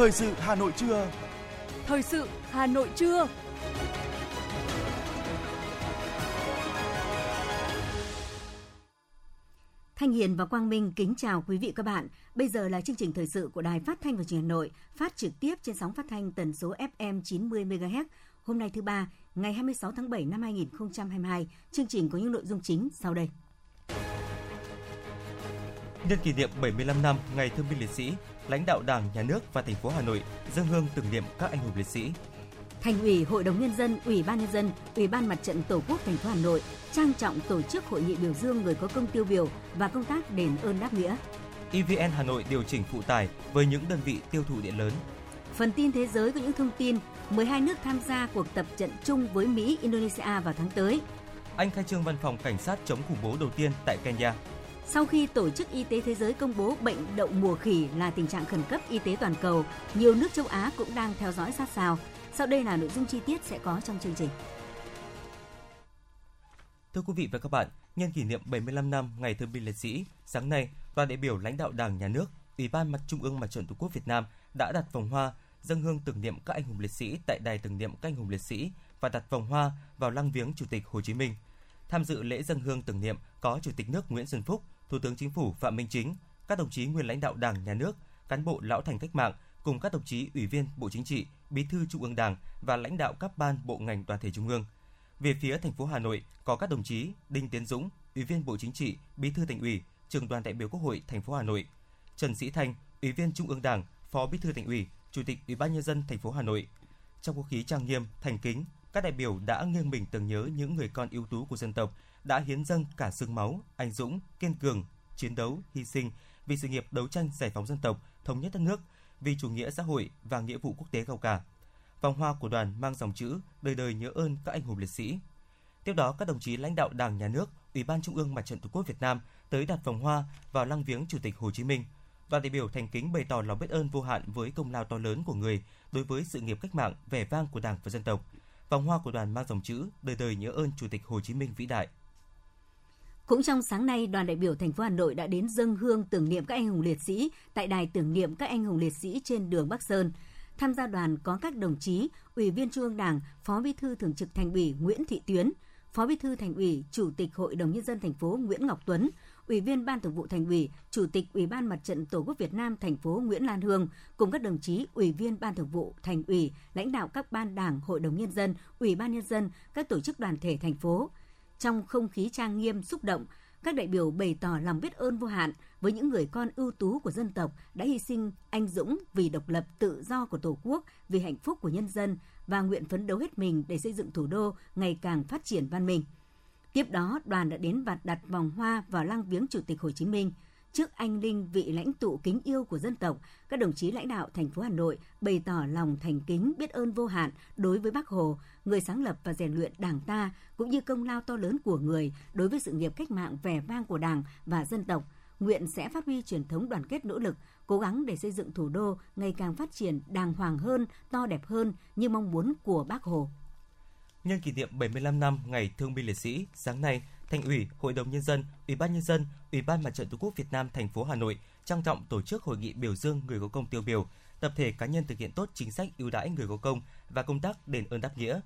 Thời sự Hà Nội trưa. Thời sự Hà Nội trưa. Thanh Hiền và Quang Minh kính chào quý vị các bạn. Bây giờ là chương trình thời sự của Đài Phát thanh và Truyền hình Hà Nội, phát trực tiếp trên sóng phát thanh tần số FM 90 MHz. Hôm nay thứ ba, ngày 26 tháng 7 năm 2022. Chương trình có những nội dung chính sau đây. Nhân kỷ niệm 75 năm Ngày Thương binh Liệt sĩ, lãnh đạo Đảng, Nhà nước và thành phố Hà Nội dâng hương tưởng niệm các anh hùng liệt sĩ. Thành ủy, Hội đồng nhân dân, Ủy ban nhân dân, Ủy ban Mặt trận Tổ quốc thành phố Hà Nội trang trọng tổ chức hội nghị biểu dương người có công tiêu biểu và công tác đền ơn đáp nghĩa. EVN Hà Nội điều chỉnh phụ tải với những đơn vị tiêu thụ điện lớn. Phần tin thế giới có những thông tin 12 nước tham gia cuộc tập trận chung với Mỹ, Indonesia vào tháng tới. Anh khai trương văn phòng cảnh sát chống khủng bố đầu tiên tại Kenya. Sau khi Tổ chức Y tế Thế giới công bố bệnh đậu mùa khỉ là tình trạng khẩn cấp y tế toàn cầu, nhiều nước châu Á cũng đang theo dõi sát sao. Sau đây là nội dung chi tiết sẽ có trong chương trình. Thưa quý vị và các bạn, nhân kỷ niệm 75 năm Ngày Thương binh Liệt sĩ, sáng nay, đoàn đại biểu lãnh đạo Đảng, Nhà nước, Ủy ban Mặt Trung ương Mặt trận Tổ quốc Việt Nam đã đặt vòng hoa dâng hương tưởng niệm các anh hùng liệt sĩ tại đài tưởng niệm các anh hùng liệt sĩ và đặt vòng hoa vào lăng viếng Chủ tịch Hồ Chí Minh. Tham dự lễ dâng hương tưởng niệm có Chủ tịch nước Nguyễn Xuân Phúc, Thủ tướng Chính phủ Phạm Minh Chính, các đồng chí nguyên lãnh đạo Đảng, Nhà nước, cán bộ lão thành cách mạng cùng các đồng chí ủy viên Bộ Chính trị, Bí thư Trung ương Đảng và lãnh đạo các ban bộ ngành đoàn thể trung ương. Về phía thành phố Hà Nội có các đồng chí Đinh Tiến Dũng, Ủy viên Bộ Chính trị, Bí thư Thành ủy, Trường đoàn đại biểu Quốc hội thành phố Hà Nội, Trần Sĩ Thanh, Ủy viên Trung ương Đảng, Phó Bí thư Thành ủy, Chủ tịch Ủy ban nhân dân thành phố Hà Nội. Trong không khí trang nghiêm, thành kính, các đại biểu đã nghiêng mình tưởng nhớ những người con ưu tú của dân tộc đã hiến dâng cả xương máu, anh dũng, kiên cường, chiến đấu, hy sinh vì sự nghiệp đấu tranh giải phóng dân tộc, thống nhất đất nước, vì chủ nghĩa xã hội và nghĩa vụ quốc tế cao cả. Vòng hoa của đoàn mang dòng chữ đời đời nhớ ơn các anh hùng liệt sĩ. Tiếp đó, các đồng chí lãnh đạo Đảng, Nhà nước, Ủy ban Trung ương Mặt trận Tổ quốc Việt Nam tới đặt vòng hoa vào lăng viếng Chủ tịch Hồ Chí Minh. Đoàn đại biểu thành kính bày tỏ lòng biết ơn vô hạn với công lao to lớn của người đối với sự nghiệp cách mạng vẻ vang của Đảng và dân tộc. Vòng hoa của đoàn mang dòng chữ đời đời nhớ ơn Chủ tịch Hồ Chí Minh vĩ đại. Cũng trong sáng nay, đoàn đại biểu thành phố Hà Nội đã đến dâng hương tưởng niệm các anh hùng liệt sĩ tại đài tưởng niệm các anh hùng liệt sĩ trên đường Bắc Sơn. Tham gia đoàn có các đồng chí Ủy viên Trung ương Đảng, Phó Bí thư Thường trực Thành ủy Nguyễn Thị Tuyến, Phó Bí thư Thành ủy, Chủ tịch Hội đồng nhân dân thành phố Nguyễn Ngọc Tuấn, Ủy viên Ban Thường vụ Thành ủy, Chủ tịch Ủy ban Mặt trận Tổ quốc Việt Nam thành phố Nguyễn Lan Hương cùng các đồng chí Ủy viên Ban Thường vụ Thành ủy, lãnh đạo các ban đảng, Hội đồng nhân dân, Ủy ban nhân dân, các tổ chức đoàn thể thành phố. Trong không khí trang nghiêm xúc động, các đại biểu bày tỏ lòng biết ơn vô hạn với những người con ưu tú của dân tộc đã hy sinh anh dũng vì độc lập tự do của Tổ quốc, vì hạnh phúc của nhân dân và nguyện phấn đấu hết mình để xây dựng thủ đô ngày càng phát triển văn minh. Tiếp đó, đoàn đã đến và đặt vòng hoa vào lăng viếng Chủ tịch Hồ Chí Minh. Trước anh linh vị lãnh tụ kính yêu của dân tộc, các đồng chí lãnh đạo thành phố Hà Nội bày tỏ lòng thành kính biết ơn vô hạn đối với Bác Hồ, người sáng lập và rèn luyện Đảng ta, cũng như công lao to lớn của người đối với sự nghiệp cách mạng vẻ vang của Đảng và dân tộc. Nguyện sẽ phát huy truyền thống đoàn kết nỗ lực, cố gắng để xây dựng thủ đô ngày càng phát triển đàng hoàng hơn, to đẹp hơn như mong muốn của Bác Hồ. Nhân kỷ niệm 75 năm Ngày Thương binh Liệt sĩ, sáng nay, Thành ủy, Hội đồng nhân dân, Ủy ban nhân dân, Ủy ban Mặt trận Tổ quốc Việt Nam thành phố Hà Nội trang trọng tổ chức hội nghị biểu dương người có công tiêu biểu, tập thể cá nhân thực hiện tốt chính sách ưu đãi người có công và công tác đền ơn đáp nghĩa.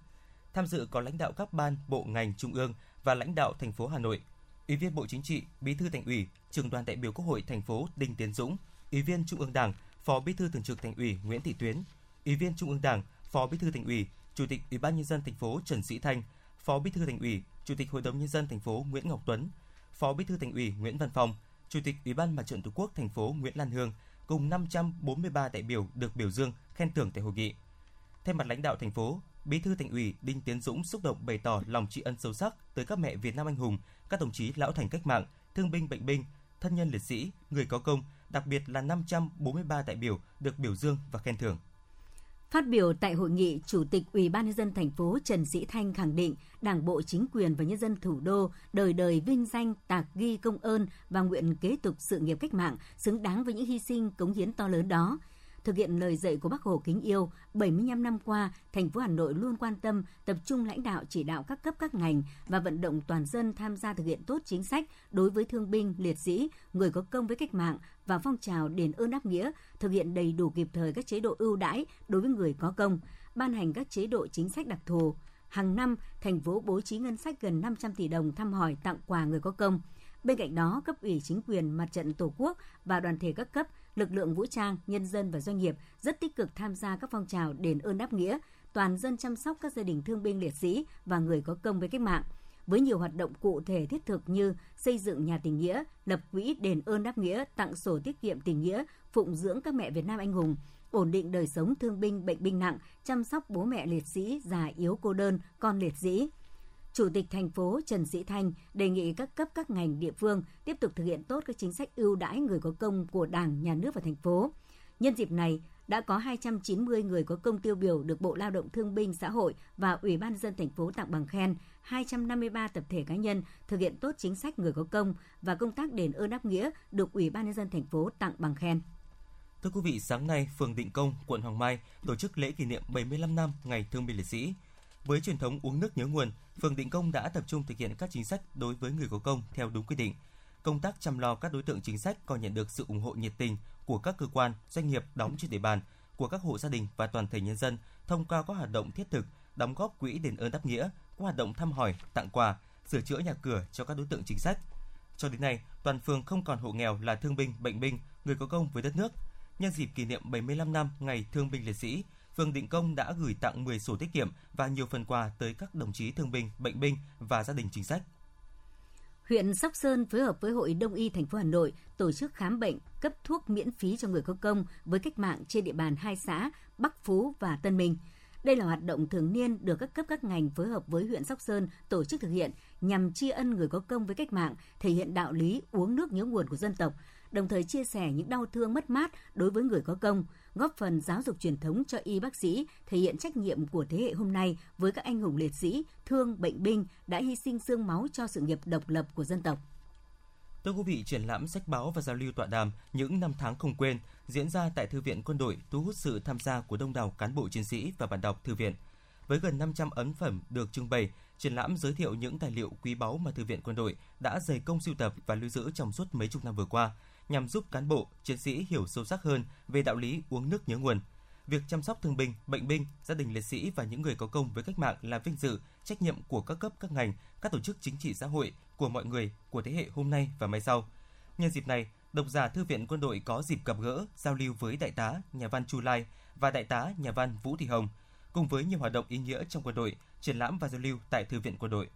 Tham dự có lãnh đạo các ban, bộ ngành trung ương và lãnh đạo thành phố Hà Nội. Ủy viên Bộ Chính trị, Bí thư Thành ủy, Trưởng đoàn đại biểu Quốc hội thành phố Đinh Tiến Dũng, Ủy viên Trung ương Đảng, Phó Bí thư Thường trực Thành ủy Nguyễn Thị Tuyến, Ủy viên Trung ương Đảng, Phó Bí thư Thành ủy, Chủ tịch Ủy ban nhân dân thành phố Trần Sĩ Thanh, Phó Bí thư Thành ủy, Chủ tịch Hội đồng nhân dân thành phố Nguyễn Ngọc Tuấn, Phó Bí thư Thành ủy Nguyễn Văn Phong, Chủ tịch Ủy ban Mặt trận Tổ quốc thành phố Nguyễn Lan Hương cùng 543 đại biểu được biểu dương, khen thưởng tại hội nghị. Thay mặt lãnh đạo thành phố, Bí thư Thành ủy Đinh Tiến Dũng xúc động bày tỏ lòng tri ân sâu sắc tới các mẹ Việt Nam anh hùng, các đồng chí lão thành cách mạng, thương binh bệnh binh, thân nhân liệt sĩ, người có công, đặc biệt là 543 đại biểu được biểu dương và khen thưởng. Phát biểu tại hội nghị, Chủ tịch Ủy ban nhân dân thành phố Trần Sĩ Thanh khẳng định Đảng bộ chính quyền và nhân dân thủ đô đời đời vinh danh, tạc ghi công ơn và nguyện kế tục sự nghiệp cách mạng xứng đáng với những hy sinh cống hiến to lớn đó. Thực hiện lời dạy của Bác Hồ kính yêu, 75 năm qua, thành phố Hà Nội luôn quan tâm, tập trung lãnh đạo chỉ đạo các cấp các ngành và vận động toàn dân tham gia thực hiện tốt chính sách đối với thương binh, liệt sĩ, người có công với cách mạng và phong trào đền ơn đáp nghĩa, thực hiện đầy đủ kịp thời các chế độ ưu đãi đối với người có công, ban hành các chế độ chính sách đặc thù. Hàng năm, thành phố bố trí ngân sách gần 500 tỷ đồng thăm hỏi tặng quà người có công. Bên cạnh đó, cấp ủy chính quyền mặt trận Tổ quốc và đoàn thể các cấp, lực lượng vũ trang, nhân dân và doanh nghiệp rất tích cực tham gia các phong trào đền ơn đáp nghĩa, toàn dân chăm sóc các gia đình thương binh liệt sĩ và người có công với cách mạng với nhiều hoạt động cụ thể thiết thực như xây dựng nhà tình nghĩa, lập quỹ đền ơn đáp nghĩa, tặng sổ tiết kiệm tình nghĩa, phụng dưỡng các mẹ Việt Nam anh hùng, ổn định đời sống thương binh bệnh binh nặng, chăm sóc bố mẹ liệt sĩ già yếu cô đơn, con liệt sĩ. Chủ tịch thành phố Trần Sĩ Thanh đề nghị các cấp các ngành địa phương tiếp tục thực hiện tốt các chính sách ưu đãi người có công của Đảng, Nhà nước và thành phố. Nhân dịp này, đã có 290 người có công tiêu biểu được Bộ Lao động Thương binh Xã hội và Ủy ban dân thành phố tặng bằng khen, 253 tập thể cá nhân thực hiện tốt chính sách người có công và công tác đền ơn đáp nghĩa được Ủy ban nhân dân thành phố tặng bằng khen. Thưa quý vị, sáng nay, phường Định Công, quận Hoàng Mai tổ chức lễ kỷ niệm 75 năm Ngày Thương binh Liệt sĩ. Với truyền thống uống nước nhớ nguồn, phường Định Công đã tập trung thực hiện các chính sách đối với người có công theo đúng quy định. Công tác chăm lo các đối tượng chính sách còn nhận được sự ủng hộ nhiệt tình của các cơ quan, doanh nghiệp đóng trên địa bàn, của các hộ gia đình và toàn thể nhân dân thông qua các hoạt động thiết thực, đóng góp quỹ đền ơn đáp nghĩa, các hoạt động thăm hỏi, tặng quà, sửa chữa nhà cửa cho các đối tượng chính sách. Cho đến nay, toàn phường không còn hộ nghèo là thương binh, bệnh binh, người có công với đất nước. Nhân dịp kỷ niệm 75 năm Ngày Thương binh Liệt sĩ, phường Định Công đã gửi tặng 10 sổ tiết kiệm và nhiều phần quà tới các đồng chí thương binh, bệnh binh và gia đình chính sách. Huyện Sóc Sơn phối hợp với Hội Đông y thành phố Hà Nội tổ chức khám bệnh, cấp thuốc miễn phí cho người có công với cách mạng trên địa bàn hai xã Bắc Phú và Tân Minh. Đây là hoạt động thường niên được các cấp các ngành phối hợp với huyện Sóc Sơn tổ chức thực hiện nhằm tri ân người có công với cách mạng, thể hiện đạo lý uống nước nhớ nguồn của dân tộc, đồng thời chia sẻ những đau thương mất mát đối với người có công, góp phần giáo dục truyền thống cho y bác sĩ, thể hiện trách nhiệm của thế hệ hôm nay với các anh hùng liệt sĩ, thương bệnh binh đã hy sinh xương máu cho sự nghiệp độc lập của dân tộc. Thưa quý vị, triển lãm sách báo và giao lưu tọa đàm những năm tháng không quên diễn ra tại Thư viện Quân đội thu hút sự tham gia của đông đảo cán bộ chiến sĩ và bạn đọc thư viện. Với gần 500 ấn phẩm được trưng bày, triển lãm giới thiệu những tài liệu quý báu mà Thư viện Quân đội đã dày công sưu tập và lưu giữ trong suốt mấy chục năm vừa qua, nhằm giúp cán bộ, chiến sĩ hiểu sâu sắc hơn về đạo lý uống nước nhớ nguồn. Việc chăm sóc thương binh, bệnh binh, gia đình liệt sĩ và những người có công với cách mạng là vinh dự, trách nhiệm của các cấp các ngành, các tổ chức chính trị xã hội, của mọi người, của thế hệ hôm nay và mai sau. Nhân dịp này, độc giả Thư viện Quân đội có dịp gặp gỡ, giao lưu với Đại tá, nhà văn Chu Lai và Đại tá, nhà văn Vũ Thị Hồng, cùng với nhiều hoạt động ý nghĩa trong quân đội, triển lãm và giao lưu tại Thư viện Quân đội.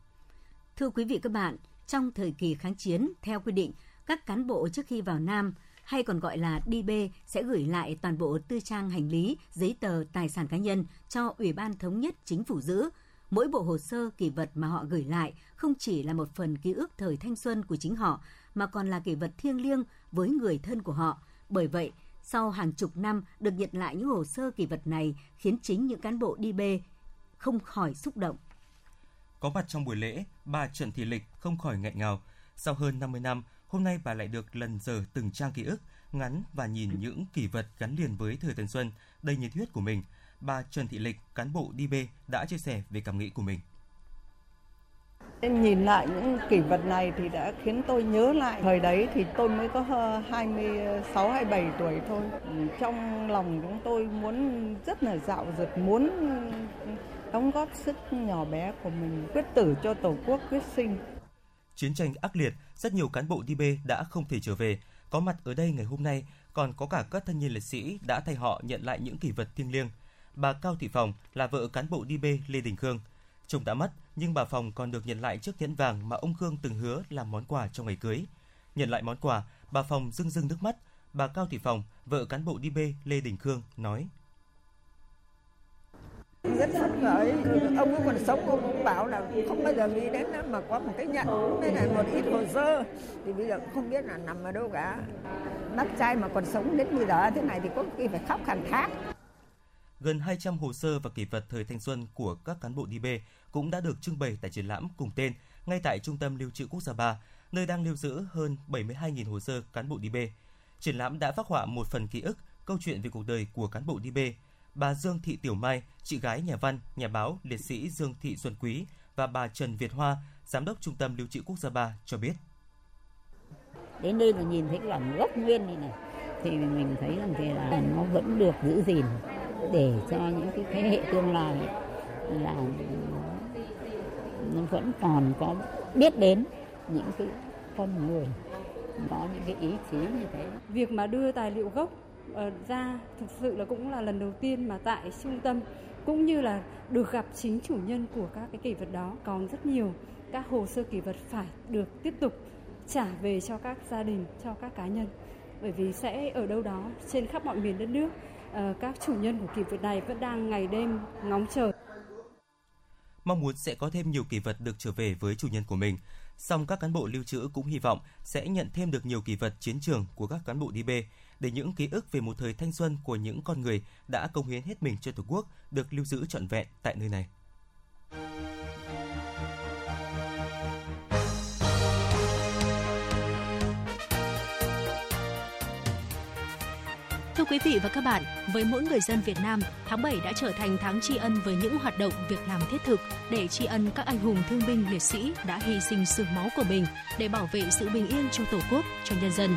Thưa quý vị các bạn, trong thời kỳ kháng chiến, theo quy định, các cán bộ trước khi vào Nam hay còn gọi là DB sẽ gửi lại toàn bộ tư trang hành lý, giấy tờ, tài sản cá nhân cho Ủy ban Thống nhất Chính phủ giữ. Mỗi bộ hồ sơ kỷ vật mà họ gửi lại không chỉ là một phần ký ức thời thanh xuân của chính họ, mà còn là kỷ vật thiêng liêng với người thân của họ. Bởi vậy, sau hàng chục năm được nhận lại những hồ sơ kỷ vật này khiến chính những cán bộ DB không khỏi xúc động. Có mặt trong buổi lễ, bà Trần Thị Lịch không khỏi nghẹn ngào. Sau hơn 50 năm, hôm nay bà lại được lần giờ từng trang ký ức ngắn và nhìn những kỷ vật gắn liền với thời thanh xuân đầy nhiệt huyết của mình. Bà Trần Thị Lịch, cán bộ DB đã chia sẻ về cảm nghĩ của mình. Em nhìn lại những kỷ vật này thì đã khiến tôi nhớ lại thời đấy thì tôi mới có ờ, 26 27 tuổi thôi. Trong lòng chúng tôi muốn rất là dạo dực muốn đóng góp sức nhỏ bé của mình quyết tử cho Tổ quốc quyết sinh. Chiến tranh ác liệt, rất nhiều cán bộ DB đã không thể trở về. Có mặt ở đây ngày hôm nay, còn có cả các thân nhân liệt sĩ đã thay họ nhận lại những kỷ vật thiêng liêng. Bà Cao Thị Phòng là vợ cán bộ DB Lê Đình Khương. Chồng đã mất, nhưng bà Phòng còn được nhận lại chiếc nhẫn vàng mà ông Khương từng hứa làm món quà cho ngày cưới. Nhận lại món quà, bà Phòng rưng rưng nước mắt. Bà Cao Thị Phòng, vợ cán bộ DB Lê Đình Khương nói: rất phấn khởi. Ông ấy còn sống ông cũng bảo là không bao giờ nghĩ đến mà có một cái nhận. Với lại một ít hồ sơ. Thì bây giờ không biết là nằm ở đâu cả. Bác trai mà còn sống đến bây giờ thế này thì có khi phải khóc hàng tháng. Gần 200 hồ sơ và kỷ vật thời thanh xuân của các cán bộ đi bê cũng đã được trưng bày tại triển lãm cùng tên ngay tại Trung tâm Lưu trữ Quốc gia 3, nơi đang lưu giữ hơn 72.000 hồ sơ cán bộ đi bê. Triển lãm đã phác họa một phần ký ức câu chuyện về cuộc đời của cán bộ đi bê, bà Dương Thị Tiểu Mai, chị gái nhà văn, nhà báo, liệt sĩ Dương Thị Xuân Quý và bà Trần Việt Hoa, giám đốc Trung tâm Lưu trữ Quốc gia 3 cho biết. Đến đây mà nhìn thấy cái bản gốc nguyên này này thì mình thấy rằng thì là nó vẫn được giữ gìn để cho những cái thế hệ tương lai là nó vẫn còn có biết đến những cái con người có những cái ý chí như thế. Việc mà đưa tài liệu gốc Ờ, ra. Thực sự là cũng là lần đầu tiên mà tại trung tâm, cũng như là được gặp chính chủ nhân của các cái kỷ vật đó. Còn rất nhiều các hồ sơ kỷ vật phải được tiếp tục trả về cho các gia đình, cho các cá nhân. Bởi vì sẽ ở đâu đó trên khắp mọi miền đất nước ờ, các chủ nhân của kỷ vật này vẫn đang ngày đêm ngóng chờ. Mong muốn sẽ có thêm nhiều kỷ vật được trở về với chủ nhân của mình. Song các cán bộ lưu trữ cũng hy vọng sẽ nhận thêm được nhiều kỷ vật chiến trường của các cán bộ DB để những ký ức về một thời thanh xuân của những con người đã công hiến hết mình cho Tổ quốc được lưu giữ trọn vẹn tại nơi này. Thưa quý vị và các bạn, với mỗi người dân Việt Nam, tháng 7 đã trở thành tháng tri ân với những hoạt động, việc làm thiết thực để tri ân các anh hùng thương binh liệt sĩ đã hy sinh sương máu của mình để bảo vệ sự bình yên cho Tổ quốc, cho nhân dân.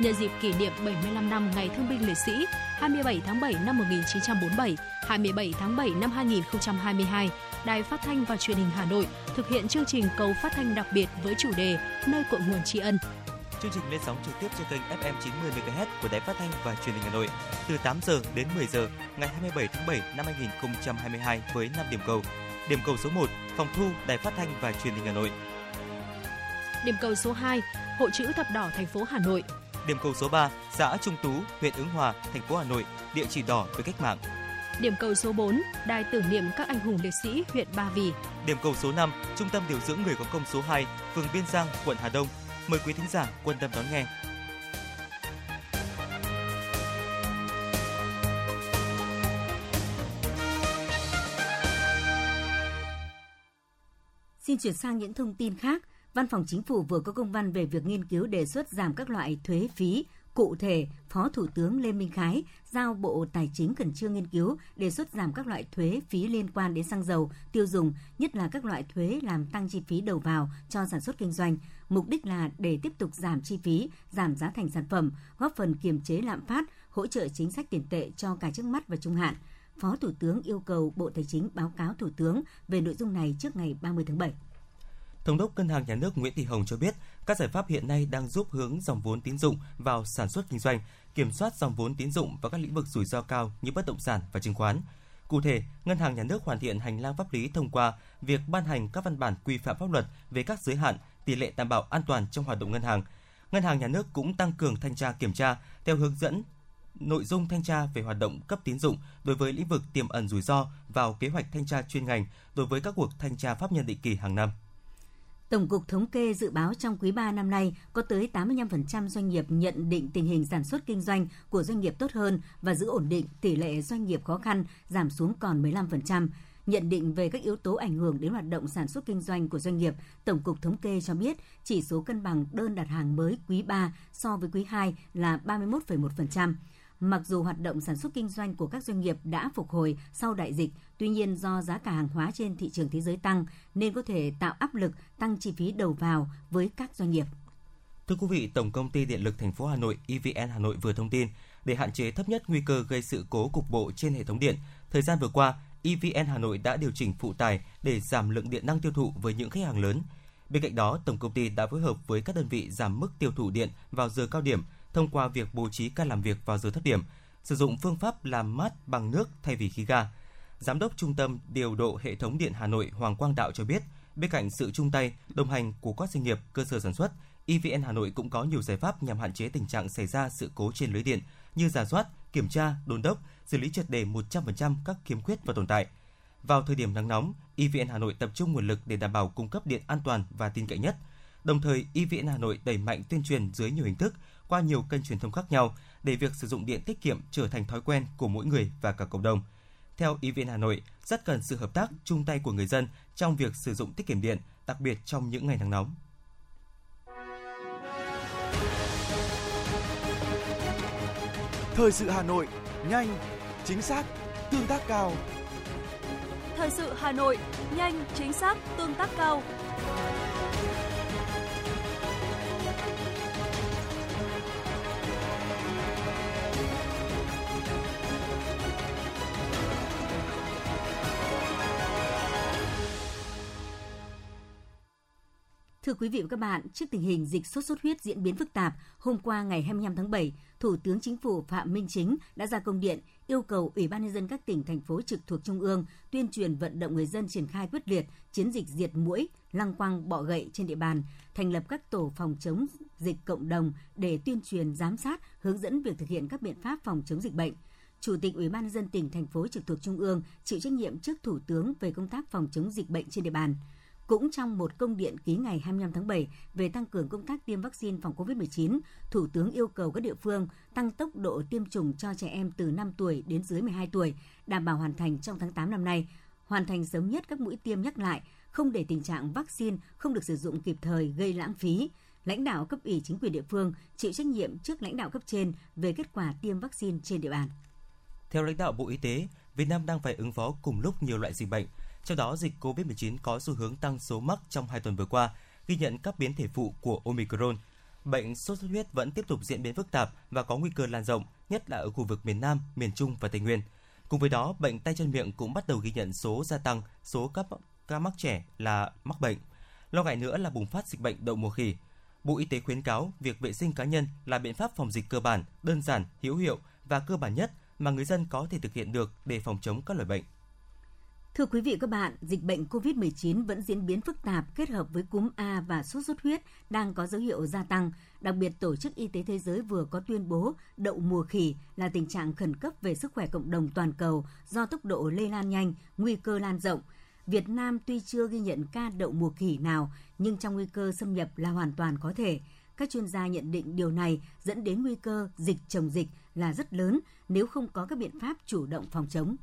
Nhân dịp kỷ niệm 75 năm Ngày Thương binh Liệt sĩ 27 tháng 7 năm 1947, 27 tháng 7 năm 2022, Đài Phát thanh và Truyền hình Hà Nội thực hiện chương trình cầu phát thanh đặc biệt với chủ đề Nơi cội nguồn tri ân Chương trình lên sóng trực tiếp trên kênh FM 90 MHz của Đài Phát thanh và Truyền hình Hà Nội từ 8 giờ đến 10 giờ ngày 27 tháng 7 năm 2022 với 5 điểm cầu. Điểm cầu số 1, phòng thu Đài Phát thanh và Truyền hình Hà Nội. Điểm cầu số 2, Hội chữ thập đỏ thành phố Hà Nội. Điểm cầu số 3, xã Trung Tú, huyện Ứng Hòa, thành phố Hà Nội, địa chỉ đỏ với cách mạng. Điểm cầu số 4, Đài tưởng niệm các anh hùng liệt sĩ huyện Ba Vì. Điểm cầu số 5, Trung tâm điều dưỡng người có công số 2, phường Biên Giang, quận Hà Đông, Mời quý thính giả quan tâm đón nghe. Xin chuyển sang những thông tin khác. Văn phòng Chính phủ vừa có công văn về việc nghiên cứu đề xuất giảm các loại thuế phí Cụ thể, Phó Thủ tướng Lê Minh Khái giao Bộ Tài chính khẩn trương nghiên cứu đề xuất giảm các loại thuế phí liên quan đến xăng dầu, tiêu dùng, nhất là các loại thuế làm tăng chi phí đầu vào cho sản xuất kinh doanh. Mục đích là để tiếp tục giảm chi phí, giảm giá thành sản phẩm, góp phần kiềm chế lạm phát, hỗ trợ chính sách tiền tệ cho cả trước mắt và trung hạn. Phó Thủ tướng yêu cầu Bộ Tài chính báo cáo Thủ tướng về nội dung này trước ngày 30 tháng 7. Thống đốc Ngân hàng Nhà nước Nguyễn Thị Hồng cho biết, các giải pháp hiện nay đang giúp hướng dòng vốn tín dụng vào sản xuất kinh doanh, kiểm soát dòng vốn tín dụng vào các lĩnh vực rủi ro cao như bất động sản và chứng khoán. Cụ thể, Ngân hàng Nhà nước hoàn thiện hành lang pháp lý thông qua việc ban hành các văn bản quy phạm pháp luật về các giới hạn, tỷ lệ đảm bảo an toàn trong hoạt động ngân hàng. Ngân hàng Nhà nước cũng tăng cường thanh tra kiểm tra theo hướng dẫn nội dung thanh tra về hoạt động cấp tín dụng đối với lĩnh vực tiềm ẩn rủi ro vào kế hoạch thanh tra chuyên ngành đối với các cuộc thanh tra pháp nhân định kỳ hàng năm. Tổng cục Thống kê dự báo trong quý 3 năm nay có tới 85% doanh nghiệp nhận định tình hình sản xuất kinh doanh của doanh nghiệp tốt hơn và giữ ổn định tỷ lệ doanh nghiệp khó khăn giảm xuống còn 15%. Nhận định về các yếu tố ảnh hưởng đến hoạt động sản xuất kinh doanh của doanh nghiệp, Tổng cục Thống kê cho biết chỉ số cân bằng đơn đặt hàng mới quý 3 so với quý 2 là 31,1%. Mặc dù hoạt động sản xuất kinh doanh của các doanh nghiệp đã phục hồi sau đại dịch, tuy nhiên do giá cả hàng hóa trên thị trường thế giới tăng nên có thể tạo áp lực tăng chi phí đầu vào với các doanh nghiệp. Thưa quý vị, Tổng công ty Điện lực thành phố Hà Nội EVN Hà Nội vừa thông tin để hạn chế thấp nhất nguy cơ gây sự cố cục bộ trên hệ thống điện, thời gian vừa qua, EVN Hà Nội đã điều chỉnh phụ tải để giảm lượng điện năng tiêu thụ với những khách hàng lớn. Bên cạnh đó, tổng công ty đã phối hợp với các đơn vị giảm mức tiêu thụ điện vào giờ cao điểm thông qua việc bố trí ca làm việc vào giờ thấp điểm, sử dụng phương pháp làm mát bằng nước thay vì khí ga. Giám đốc Trung tâm Điều độ Hệ thống Điện Hà Nội Hoàng Quang Đạo cho biết, bên cạnh sự chung tay, đồng hành của các doanh nghiệp, cơ sở sản xuất, EVN Hà Nội cũng có nhiều giải pháp nhằm hạn chế tình trạng xảy ra sự cố trên lưới điện như giả soát, kiểm tra, đôn đốc, xử lý triệt đề 100% các khiếm khuyết và tồn tại. Vào thời điểm nắng nóng, EVN Hà Nội tập trung nguồn lực để đảm bảo cung cấp điện an toàn và tin cậy nhất. Đồng thời, EVN Hà Nội đẩy mạnh tuyên truyền dưới nhiều hình thức qua nhiều kênh truyền thông khác nhau để việc sử dụng điện tiết kiệm trở thành thói quen của mỗi người và cả cộng đồng. Theo EVN Hà Nội, rất cần sự hợp tác, chung tay của người dân trong việc sử dụng tiết kiệm điện, đặc biệt trong những ngày nắng nóng. Thời sự Hà Nội, nhanh, chính xác, tương tác cao. Thời sự Hà Nội, nhanh, chính xác, tương tác cao. Thưa quý vị và các bạn, trước tình hình dịch sốt xuất huyết diễn biến phức tạp, hôm qua ngày 25 tháng 7, Thủ tướng Chính phủ Phạm Minh Chính đã ra công điện yêu cầu Ủy ban nhân dân các tỉnh thành phố trực thuộc trung ương tuyên truyền vận động người dân triển khai quyết liệt chiến dịch diệt mũi, lăng quăng, bọ gậy trên địa bàn, thành lập các tổ phòng chống dịch cộng đồng để tuyên truyền, giám sát, hướng dẫn việc thực hiện các biện pháp phòng chống dịch bệnh. Chủ tịch Ủy ban nhân dân tỉnh thành phố trực thuộc trung ương chịu trách nhiệm trước Thủ tướng về công tác phòng chống dịch bệnh trên địa bàn. Cũng trong một công điện ký ngày 25 tháng 7 về tăng cường công tác tiêm vaccine phòng COVID-19, Thủ tướng yêu cầu các địa phương tăng tốc độ tiêm chủng cho trẻ em từ 5 tuổi đến dưới 12 tuổi, đảm bảo hoàn thành trong tháng 8 năm nay, hoàn thành sớm nhất các mũi tiêm nhắc lại, không để tình trạng vaccine không được sử dụng kịp thời gây lãng phí. Lãnh đạo cấp ủy chính quyền địa phương chịu trách nhiệm trước lãnh đạo cấp trên về kết quả tiêm vaccine trên địa bàn. Theo lãnh đạo Bộ Y tế, Việt Nam đang phải ứng phó cùng lúc nhiều loại dịch bệnh, trong đó, dịch COVID-19 có xu hướng tăng số mắc trong hai tuần vừa qua, ghi nhận các biến thể phụ của Omicron. Bệnh sốt xuất huyết vẫn tiếp tục diễn biến phức tạp và có nguy cơ lan rộng, nhất là ở khu vực miền Nam, miền Trung và Tây Nguyên. Cùng với đó, bệnh tay chân miệng cũng bắt đầu ghi nhận số gia tăng số các ca mắc trẻ là mắc bệnh. Lo ngại nữa là bùng phát dịch bệnh đậu mùa khỉ. Bộ Y tế khuyến cáo việc vệ sinh cá nhân là biện pháp phòng dịch cơ bản, đơn giản, hữu hiệu và cơ bản nhất mà người dân có thể thực hiện được để phòng chống các loại bệnh. Thưa quý vị các bạn, dịch bệnh COVID-19 vẫn diễn biến phức tạp kết hợp với cúm A và sốt xuất huyết đang có dấu hiệu gia tăng. Đặc biệt, Tổ chức Y tế Thế giới vừa có tuyên bố đậu mùa khỉ là tình trạng khẩn cấp về sức khỏe cộng đồng toàn cầu do tốc độ lây lan nhanh, nguy cơ lan rộng. Việt Nam tuy chưa ghi nhận ca đậu mùa khỉ nào, nhưng trong nguy cơ xâm nhập là hoàn toàn có thể. Các chuyên gia nhận định điều này dẫn đến nguy cơ dịch chồng dịch là rất lớn nếu không có các biện pháp chủ động phòng chống.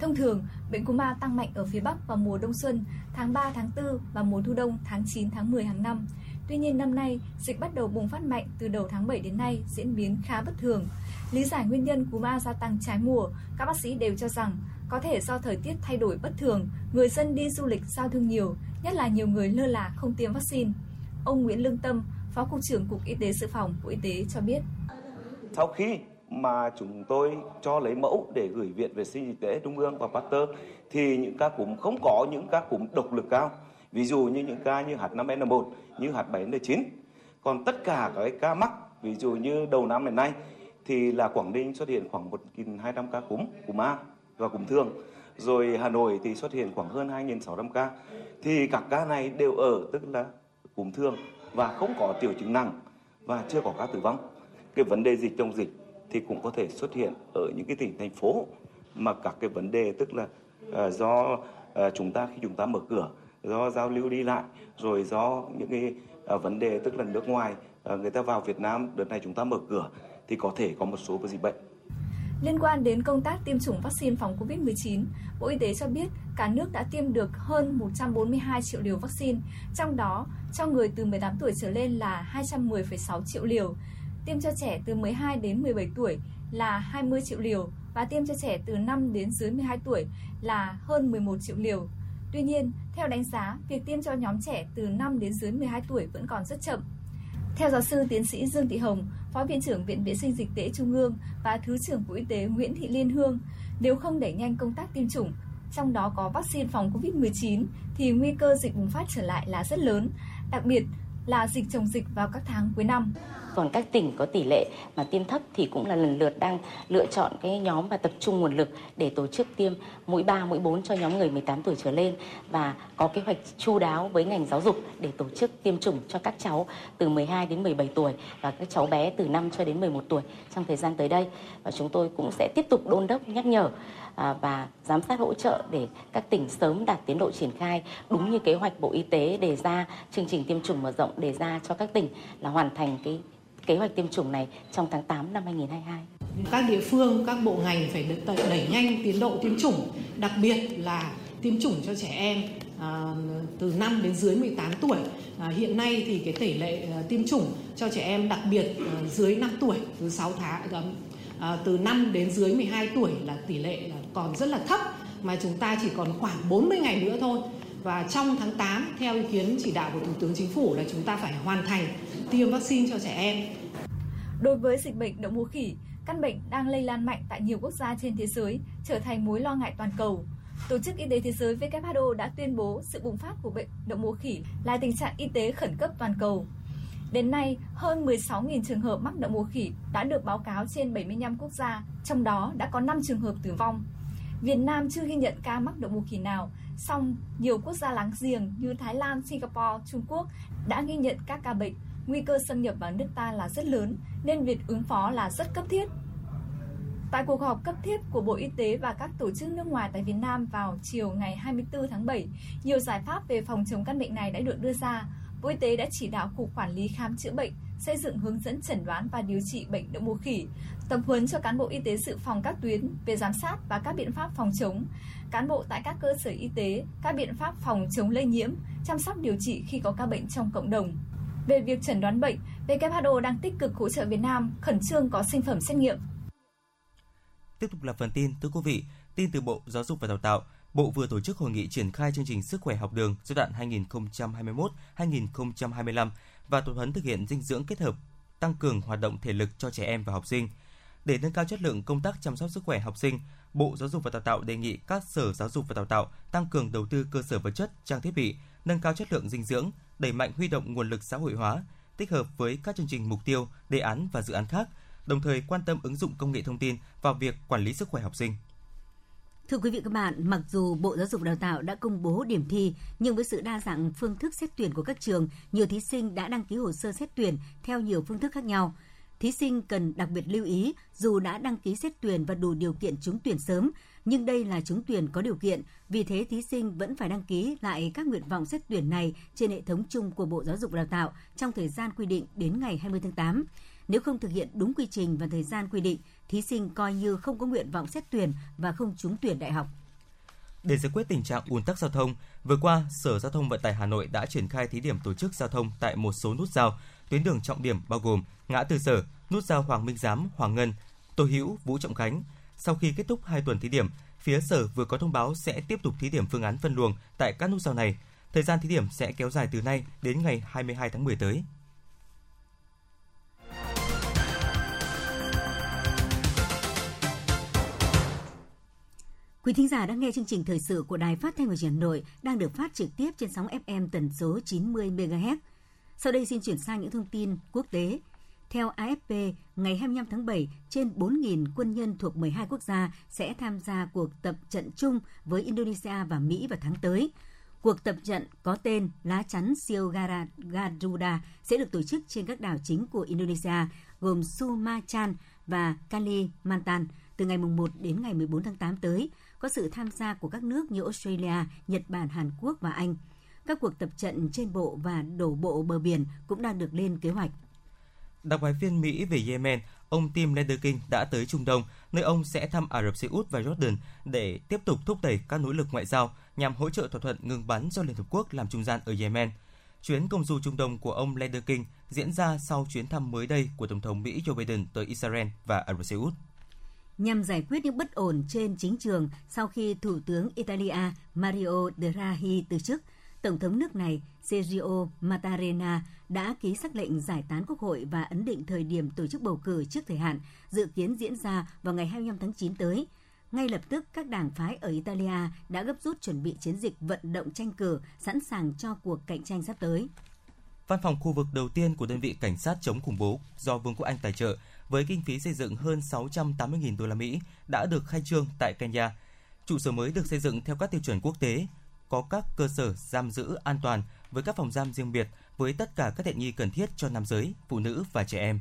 Thông thường, bệnh cúm A tăng mạnh ở phía Bắc vào mùa đông xuân, tháng 3, tháng 4 và mùa thu đông tháng 9, tháng 10 hàng năm. Tuy nhiên năm nay, dịch bắt đầu bùng phát mạnh từ đầu tháng 7 đến nay diễn biến khá bất thường. Lý giải nguyên nhân cúm A gia tăng trái mùa, các bác sĩ đều cho rằng có thể do thời tiết thay đổi bất thường, người dân đi du lịch giao thương nhiều, nhất là nhiều người lơ là không tiêm vaccine. Ông Nguyễn Lương Tâm, Phó Cục trưởng Cục Y tế Dự phòng Bộ Y tế cho biết. Sau khi mà chúng tôi cho lấy mẫu để gửi Viện Vệ sinh Y tế Trung ương và Pasteur thì những ca cúm không có những ca cúm độc lực cao. Ví dụ như những ca như H5N1, như H7N9. Còn tất cả các ca mắc, ví dụ như đầu năm hiện nay thì là Quảng Ninh xuất hiện khoảng 1.200 ca cúm, cúm A và cúm thường. Rồi Hà Nội thì xuất hiện khoảng hơn 2.600 ca. Thì các ca này đều ở tức là cúm thường và không có triệu chứng nặng và chưa có ca tử vong. Cái vấn đề dịch trong dịch thì cũng có thể xuất hiện ở những cái tỉnh thành phố mà các cái vấn đề tức là uh, do uh, chúng ta khi chúng ta mở cửa do giao lưu đi lại rồi do những cái uh, vấn đề tức là nước ngoài uh, người ta vào Việt Nam đợt này chúng ta mở cửa thì có thể có một số dịch bệnh. Liên quan đến công tác tiêm chủng vaccine phòng COVID-19, Bộ Y tế cho biết cả nước đã tiêm được hơn 142 triệu liều vaccine, trong đó cho người từ 18 tuổi trở lên là 210,6 triệu liều, tiêm cho trẻ từ 12 đến 17 tuổi là 20 triệu liều và tiêm cho trẻ từ 5 đến dưới 12 tuổi là hơn 11 triệu liều. Tuy nhiên, theo đánh giá, việc tiêm cho nhóm trẻ từ 5 đến dưới 12 tuổi vẫn còn rất chậm. Theo giáo sư tiến sĩ Dương Thị Hồng, Phó Viện trưởng Viện Vệ sinh Dịch tễ Trung ương và Thứ trưởng Bộ Y tế Nguyễn Thị Liên Hương, nếu không đẩy nhanh công tác tiêm chủng, trong đó có vaccine phòng COVID-19 thì nguy cơ dịch bùng phát trở lại là rất lớn, đặc biệt là dịch chồng dịch vào các tháng cuối năm còn các tỉnh có tỷ lệ mà tiêm thấp thì cũng là lần lượt đang lựa chọn cái nhóm và tập trung nguồn lực để tổ chức tiêm mũi 3, mũi 4 cho nhóm người 18 tuổi trở lên và có kế hoạch chu đáo với ngành giáo dục để tổ chức tiêm chủng cho các cháu từ 12 đến 17 tuổi và các cháu bé từ 5 cho đến 11 tuổi trong thời gian tới đây. Và chúng tôi cũng sẽ tiếp tục đôn đốc nhắc nhở à, và giám sát hỗ trợ để các tỉnh sớm đạt tiến độ triển khai đúng như kế hoạch Bộ Y tế đề ra chương trình tiêm chủng mở rộng đề ra cho các tỉnh là hoàn thành cái kế hoạch tiêm chủng này trong tháng 8 năm 2022. Các địa phương, các bộ ngành phải đẩy nhanh tiến độ tiêm chủng, đặc biệt là tiêm chủng cho trẻ em à, từ 5 đến dưới 18 tuổi. À, hiện nay thì cái tỷ lệ à, tiêm chủng cho trẻ em đặc biệt à, dưới 5 tuổi từ 6 tháng à, à từ 5 đến dưới 12 tuổi là tỷ lệ là còn rất là thấp mà chúng ta chỉ còn khoảng 40 ngày nữa thôi. Và trong tháng 8 theo ý kiến chỉ đạo của Thủ tướng Chính phủ là chúng ta phải hoàn thành tiêm vaccine cho trẻ em. Đối với dịch bệnh đậu mùa khỉ, căn bệnh đang lây lan mạnh tại nhiều quốc gia trên thế giới, trở thành mối lo ngại toàn cầu. Tổ chức Y tế Thế giới WHO đã tuyên bố sự bùng phát của bệnh đậu mùa khỉ là tình trạng y tế khẩn cấp toàn cầu. Đến nay, hơn 16.000 trường hợp mắc đậu mùa khỉ đã được báo cáo trên 75 quốc gia, trong đó đã có 5 trường hợp tử vong. Việt Nam chưa ghi nhận ca mắc đậu mùa khỉ nào, song nhiều quốc gia láng giềng như Thái Lan, Singapore, Trung Quốc đã ghi nhận các ca bệnh. Nguy cơ xâm nhập vào nước ta là rất lớn, nên việc ứng phó là rất cấp thiết. Tại cuộc họp cấp thiết của Bộ Y tế và các tổ chức nước ngoài tại Việt Nam vào chiều ngày 24 tháng 7, nhiều giải pháp về phòng chống căn bệnh này đã được đưa ra. Bộ Y tế đã chỉ đạo Cục Quản lý Khám chữa bệnh xây dựng hướng dẫn chẩn đoán và điều trị bệnh đậu mùa khỉ, tập huấn cho cán bộ y tế dự phòng các tuyến về giám sát và các biện pháp phòng chống, cán bộ tại các cơ sở y tế, các biện pháp phòng chống lây nhiễm, chăm sóc điều trị khi có ca bệnh trong cộng đồng. Về việc chẩn đoán bệnh, WHO đang tích cực hỗ trợ Việt Nam khẩn trương có sinh phẩm xét nghiệm. Tiếp tục là phần tin, thưa quý vị, tin từ Bộ Giáo dục và Đào tạo. Bộ vừa tổ chức hội nghị triển khai chương trình sức khỏe học đường giai đoạn 2021-2025 và tập huấn thực hiện dinh dưỡng kết hợp tăng cường hoạt động thể lực cho trẻ em và học sinh. Để nâng cao chất lượng công tác chăm sóc sức khỏe học sinh, Bộ Giáo dục và Đào tạo đề nghị các sở giáo dục và đào tạo tăng cường đầu tư cơ sở vật chất, trang thiết bị, nâng cao chất lượng dinh dưỡng, đẩy mạnh huy động nguồn lực xã hội hóa, tích hợp với các chương trình mục tiêu, đề án và dự án khác, đồng thời quan tâm ứng dụng công nghệ thông tin vào việc quản lý sức khỏe học sinh. Thưa quý vị các bạn, mặc dù Bộ Giáo dục Đào tạo đã công bố điểm thi, nhưng với sự đa dạng phương thức xét tuyển của các trường, nhiều thí sinh đã đăng ký hồ sơ xét tuyển theo nhiều phương thức khác nhau. Thí sinh cần đặc biệt lưu ý, dù đã đăng ký xét tuyển và đủ điều kiện trúng tuyển sớm, nhưng đây là trúng tuyển có điều kiện, vì thế thí sinh vẫn phải đăng ký lại các nguyện vọng xét tuyển này trên hệ thống chung của Bộ Giáo dục Đào tạo trong thời gian quy định đến ngày 20 tháng 8. Nếu không thực hiện đúng quy trình và thời gian quy định, thí sinh coi như không có nguyện vọng xét tuyển và không trúng tuyển đại học. Để giải quyết tình trạng ùn tắc giao thông, vừa qua, Sở Giao thông Vận tải Hà Nội đã triển khai thí điểm tổ chức giao thông tại một số nút giao, tuyến đường trọng điểm bao gồm ngã tư Sở, nút giao Hoàng Minh Giám, Hoàng Ngân, Tô Hữu, Vũ Trọng Khánh. Sau khi kết thúc 2 tuần thí điểm, phía Sở vừa có thông báo sẽ tiếp tục thí điểm phương án phân luồng tại các nút giao này. Thời gian thí điểm sẽ kéo dài từ nay đến ngày 22 tháng 10 tới. Quý thính giả đang nghe chương trình thời sự của Đài Phát thanh và Truyền hình Nội đang được phát trực tiếp trên sóng FM tần số 90 MHz. Sau đây xin chuyển sang những thông tin quốc tế. Theo AFP, ngày 25 tháng 7, trên 4.000 quân nhân thuộc 12 quốc gia sẽ tham gia cuộc tập trận chung với Indonesia và Mỹ vào tháng tới. Cuộc tập trận có tên Lá chắn siêu Garuda sẽ được tổ chức trên các đảo chính của Indonesia gồm Sumachan và Kalimantan từ ngày 1 đến ngày 14 tháng 8 tới, có sự tham gia của các nước như Australia, Nhật Bản, Hàn Quốc và Anh. Các cuộc tập trận trên bộ và đổ bộ bờ biển cũng đang được lên kế hoạch. Đặc phái viên Mỹ về Yemen, ông Tim Lederking đã tới Trung Đông, nơi ông sẽ thăm Ả Rập Xê Út và Jordan để tiếp tục thúc đẩy các nỗ lực ngoại giao nhằm hỗ trợ thỏa thuận ngừng bắn do Liên Hợp Quốc làm trung gian ở Yemen. Chuyến công du Trung Đông của ông Lederking diễn ra sau chuyến thăm mới đây của Tổng thống Mỹ Joe Biden tới Israel và Ả Rập Xê Út nhằm giải quyết những bất ổn trên chính trường sau khi Thủ tướng Italia Mario Draghi từ chức. Tổng thống nước này Sergio Mattarella đã ký sắc lệnh giải tán quốc hội và ấn định thời điểm tổ chức bầu cử trước thời hạn, dự kiến diễn ra vào ngày 25 tháng 9 tới. Ngay lập tức, các đảng phái ở Italia đã gấp rút chuẩn bị chiến dịch vận động tranh cử, sẵn sàng cho cuộc cạnh tranh sắp tới. Văn phòng khu vực đầu tiên của đơn vị cảnh sát chống khủng bố do Vương quốc Anh tài trợ với kinh phí xây dựng hơn 680.000 đô la Mỹ đã được khai trương tại Kenya. Trụ sở mới được xây dựng theo các tiêu chuẩn quốc tế, có các cơ sở giam giữ an toàn với các phòng giam riêng biệt với tất cả các tiện nghi cần thiết cho nam giới, phụ nữ và trẻ em.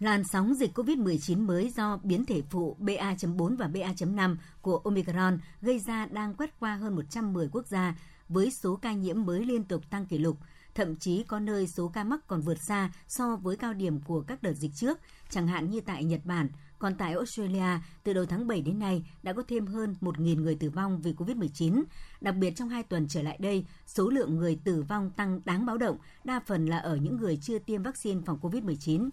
Làn sóng dịch COVID-19 mới do biến thể phụ BA.4 và BA.5 của Omicron gây ra đang quét qua hơn 110 quốc gia với số ca nhiễm mới liên tục tăng kỷ lục – Thậm chí có nơi số ca mắc còn vượt xa so với cao điểm của các đợt dịch trước, chẳng hạn như tại Nhật Bản, Còn tại Australia, từ đầu tháng 7 đến nay đã có thêm hơn 1.000 người tử vong vì COVID-19. Đặc biệt trong hai tuần trở lại đây, số lượng người tử vong tăng đáng báo động, đa phần là ở những người chưa tiêm vaccine phòng COVID-19.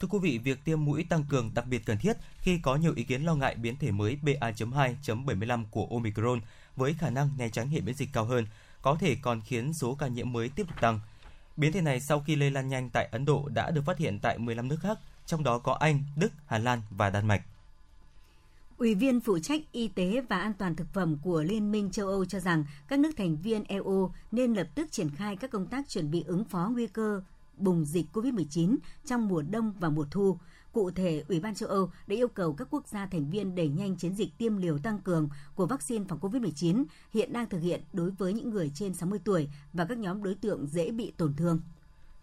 Thưa quý vị, việc tiêm mũi tăng cường đặc biệt cần thiết khi có nhiều ý kiến lo ngại biến thể mới BA.2.75 của Omicron với khả năng né tránh hệ miễn dịch cao hơn, có thể còn khiến số ca nhiễm mới tiếp tục tăng. Biến thể này sau khi lây lan nhanh tại Ấn Độ đã được phát hiện tại 15 nước khác, trong đó có Anh, Đức, Hà Lan và Đan Mạch. Ủy viên phụ trách y tế và an toàn thực phẩm của Liên minh châu Âu cho rằng các nước thành viên EU nên lập tức triển khai các công tác chuẩn bị ứng phó nguy cơ bùng dịch COVID-19 trong mùa đông và mùa thu. Cụ thể, Ủy ban châu Âu đã yêu cầu các quốc gia thành viên đẩy nhanh chiến dịch tiêm liều tăng cường của vaccine phòng COVID-19 hiện đang thực hiện đối với những người trên 60 tuổi và các nhóm đối tượng dễ bị tổn thương.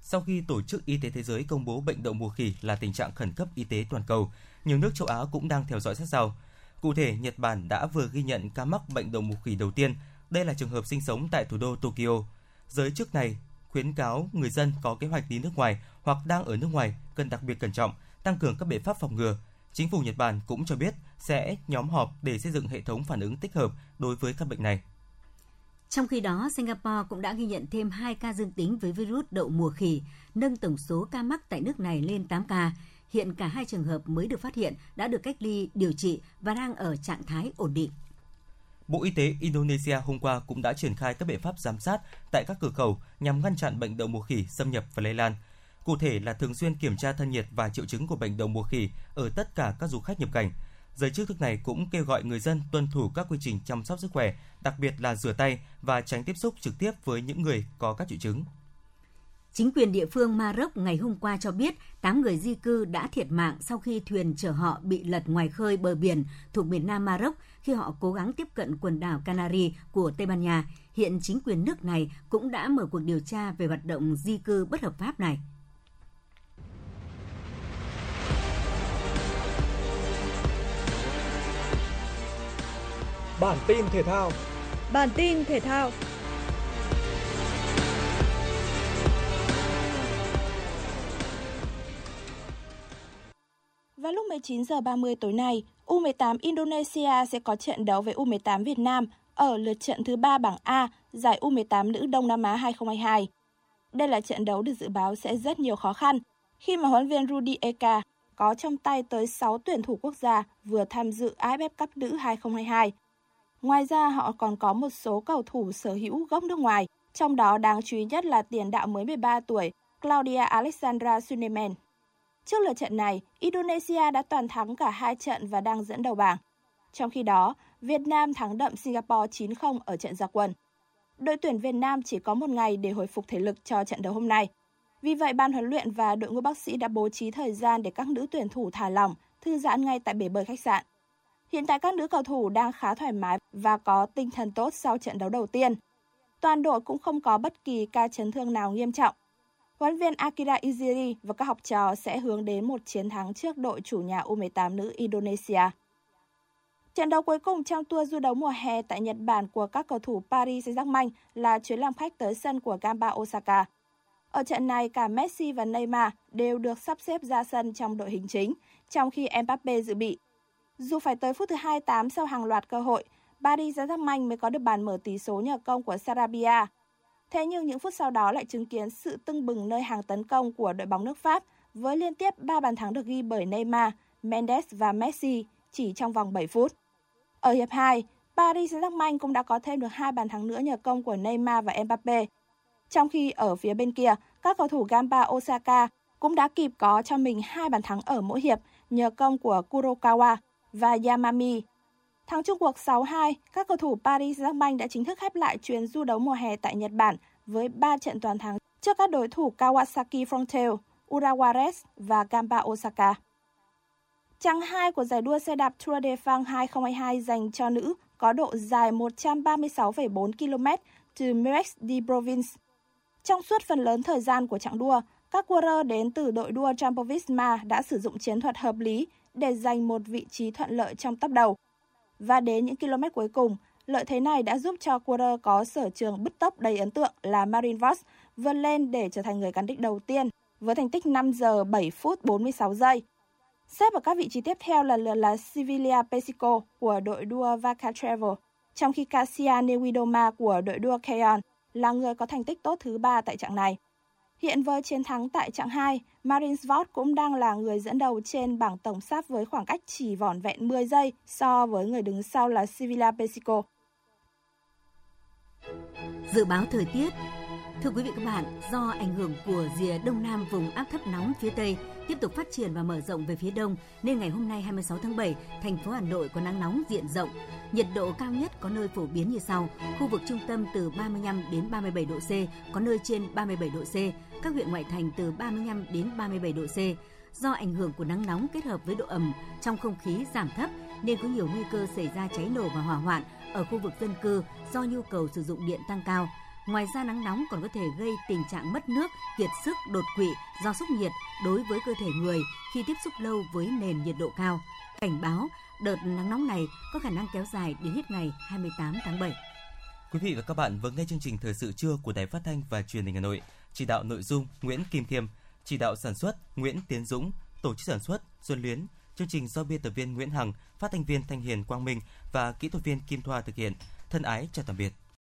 Sau khi Tổ chức Y tế Thế giới công bố bệnh đậu mùa khỉ là tình trạng khẩn cấp y tế toàn cầu, nhiều nước châu Á cũng đang theo dõi sát sao. Cụ thể, Nhật Bản đã vừa ghi nhận ca mắc bệnh đậu mùa khỉ đầu tiên. Đây là trường hợp sinh sống tại thủ đô Tokyo. Giới chức này khuyến cáo người dân có kế hoạch đi nước ngoài hoặc đang ở nước ngoài cần đặc biệt cẩn trọng, tăng cường các biện pháp phòng ngừa. Chính phủ Nhật Bản cũng cho biết sẽ nhóm họp để xây dựng hệ thống phản ứng tích hợp đối với các bệnh này. Trong khi đó, Singapore cũng đã ghi nhận thêm 2 ca dương tính với virus đậu mùa khỉ, nâng tổng số ca mắc tại nước này lên 8 ca. Hiện cả hai trường hợp mới được phát hiện đã được cách ly, điều trị và đang ở trạng thái ổn định. Bộ Y tế Indonesia hôm qua cũng đã triển khai các biện pháp giám sát tại các cửa khẩu nhằm ngăn chặn bệnh đậu mùa khỉ xâm nhập và lây lan. Cụ thể là thường xuyên kiểm tra thân nhiệt và triệu chứng của bệnh đậu mùa khỉ ở tất cả các du khách nhập cảnh. Giới chức nước này cũng kêu gọi người dân tuân thủ các quy trình chăm sóc sức khỏe, đặc biệt là rửa tay và tránh tiếp xúc trực tiếp với những người có các triệu chứng. Chính quyền địa phương Maroc ngày hôm qua cho biết 8 người di cư đã thiệt mạng sau khi thuyền chở họ bị lật ngoài khơi bờ biển thuộc miền Nam Maroc khi họ cố gắng tiếp cận quần đảo Canary của Tây Ban Nha. Hiện chính quyền nước này cũng đã mở cuộc điều tra về hoạt động di cư bất hợp pháp này. Bản tin thể thao Bản tin thể thao Vào lúc 19 giờ 30 tối nay, U18 Indonesia sẽ có trận đấu với U18 Việt Nam ở lượt trận thứ 3 bảng A giải U18 nữ Đông Nam Á 2022. Đây là trận đấu được dự báo sẽ rất nhiều khó khăn khi mà huấn viên Rudy Eka có trong tay tới 6 tuyển thủ quốc gia vừa tham dự AFF Cup nữ 2022. Ngoài ra, họ còn có một số cầu thủ sở hữu gốc nước ngoài, trong đó đáng chú ý nhất là tiền đạo mới 13 tuổi Claudia Alexandra Sunemen. Trước lượt trận này, Indonesia đã toàn thắng cả hai trận và đang dẫn đầu bảng. Trong khi đó, Việt Nam thắng đậm Singapore 9-0 ở trận gia quân. Đội tuyển Việt Nam chỉ có một ngày để hồi phục thể lực cho trận đấu hôm nay. Vì vậy, ban huấn luyện và đội ngũ bác sĩ đã bố trí thời gian để các nữ tuyển thủ thả lỏng, thư giãn ngay tại bể bơi khách sạn. Hiện tại các nữ cầu thủ đang khá thoải mái và có tinh thần tốt sau trận đấu đầu tiên. Toàn đội cũng không có bất kỳ ca chấn thương nào nghiêm trọng. Huấn viên Akira Iziri và các học trò sẽ hướng đến một chiến thắng trước đội chủ nhà U18 nữ Indonesia. Trận đấu cuối cùng trong tour du đấu mùa hè tại Nhật Bản của các cầu thủ Paris Saint-Germain là chuyến làm khách tới sân của Gamba Osaka. Ở trận này, cả Messi và Neymar đều được sắp xếp ra sân trong đội hình chính, trong khi Mbappe dự bị. Dù phải tới phút thứ 28 sau hàng loạt cơ hội, Paris Saint-Germain mới có được bàn mở tỷ số nhờ công của Sarabia. Thế nhưng những phút sau đó lại chứng kiến sự tưng bừng nơi hàng tấn công của đội bóng nước Pháp với liên tiếp 3 bàn thắng được ghi bởi Neymar, Mendes và Messi chỉ trong vòng 7 phút. Ở hiệp 2, Paris Saint-Germain cũng đã có thêm được hai bàn thắng nữa nhờ công của Neymar và Mbappe. Trong khi ở phía bên kia, các cầu thủ Gamba Osaka cũng đã kịp có cho mình hai bàn thắng ở mỗi hiệp nhờ công của Kurokawa và Yamami. Thắng chung cuộc 6-2, các cầu thủ Paris Saint-Germain đã chính thức khép lại chuyến du đấu mùa hè tại Nhật Bản với 3 trận toàn thắng trước các đối thủ Kawasaki Frontale, Urawa Reds và Gamba Osaka. Chặng 2 của giải đua xe đạp Tour de France 2022 dành cho nữ có độ dài 136,4 km từ Merex de Provence. Trong suốt phần lớn thời gian của chặng đua, các cua rơ đến từ đội đua Jumbo Visma đã sử dụng chiến thuật hợp lý để giành một vị trí thuận lợi trong tấp đầu. Và đến những km cuối cùng, lợi thế này đã giúp cho Quarter có sở trường bứt tốc đầy ấn tượng là Marin Vos vươn lên để trở thành người cán đích đầu tiên với thành tích 5 giờ 7 phút 46 giây. Xếp ở các vị trí tiếp theo là lượt là Sevilla Pesico của đội đua Vaca Travel, trong khi Cassia Newidoma của đội đua Keon là người có thành tích tốt thứ ba tại trạng này. Hiện với chiến thắng tại trạng 2, Marinsvot cũng đang là người dẫn đầu trên bảng tổng sắp với khoảng cách chỉ vỏn vẹn 10 giây so với người đứng sau là Sevilla Pesico. Dự báo thời tiết Thưa quý vị các bạn, do ảnh hưởng của rìa đông nam vùng áp thấp nóng phía Tây tiếp tục phát triển và mở rộng về phía đông nên ngày hôm nay 26 tháng 7, thành phố Hà Nội có nắng nóng diện rộng. Nhiệt độ cao nhất có nơi phổ biến như sau: khu vực trung tâm từ 35 đến 37 độ C, có nơi trên 37 độ C, các huyện ngoại thành từ 35 đến 37 độ C. Do ảnh hưởng của nắng nóng kết hợp với độ ẩm trong không khí giảm thấp nên có nhiều nguy cơ xảy ra cháy nổ và hỏa hoạn ở khu vực dân cư do nhu cầu sử dụng điện tăng cao. Ngoài ra nắng nóng còn có thể gây tình trạng mất nước, kiệt sức, đột quỵ do sốc nhiệt đối với cơ thể người khi tiếp xúc lâu với nền nhiệt độ cao. Cảnh báo đợt nắng nóng này có khả năng kéo dài đến hết ngày 28 tháng 7. Quý vị và các bạn vừa nghe chương trình thời sự trưa của Đài Phát thanh và Truyền hình Hà Nội. Chỉ đạo nội dung Nguyễn Kim Thiêm, chỉ đạo sản xuất Nguyễn Tiến Dũng, tổ chức sản xuất Xuân Luyến, chương trình do biên tập viên Nguyễn Hằng, phát thanh viên Thanh Hiền Quang Minh và kỹ thuật viên Kim Thoa thực hiện. Thân ái chào tạm biệt.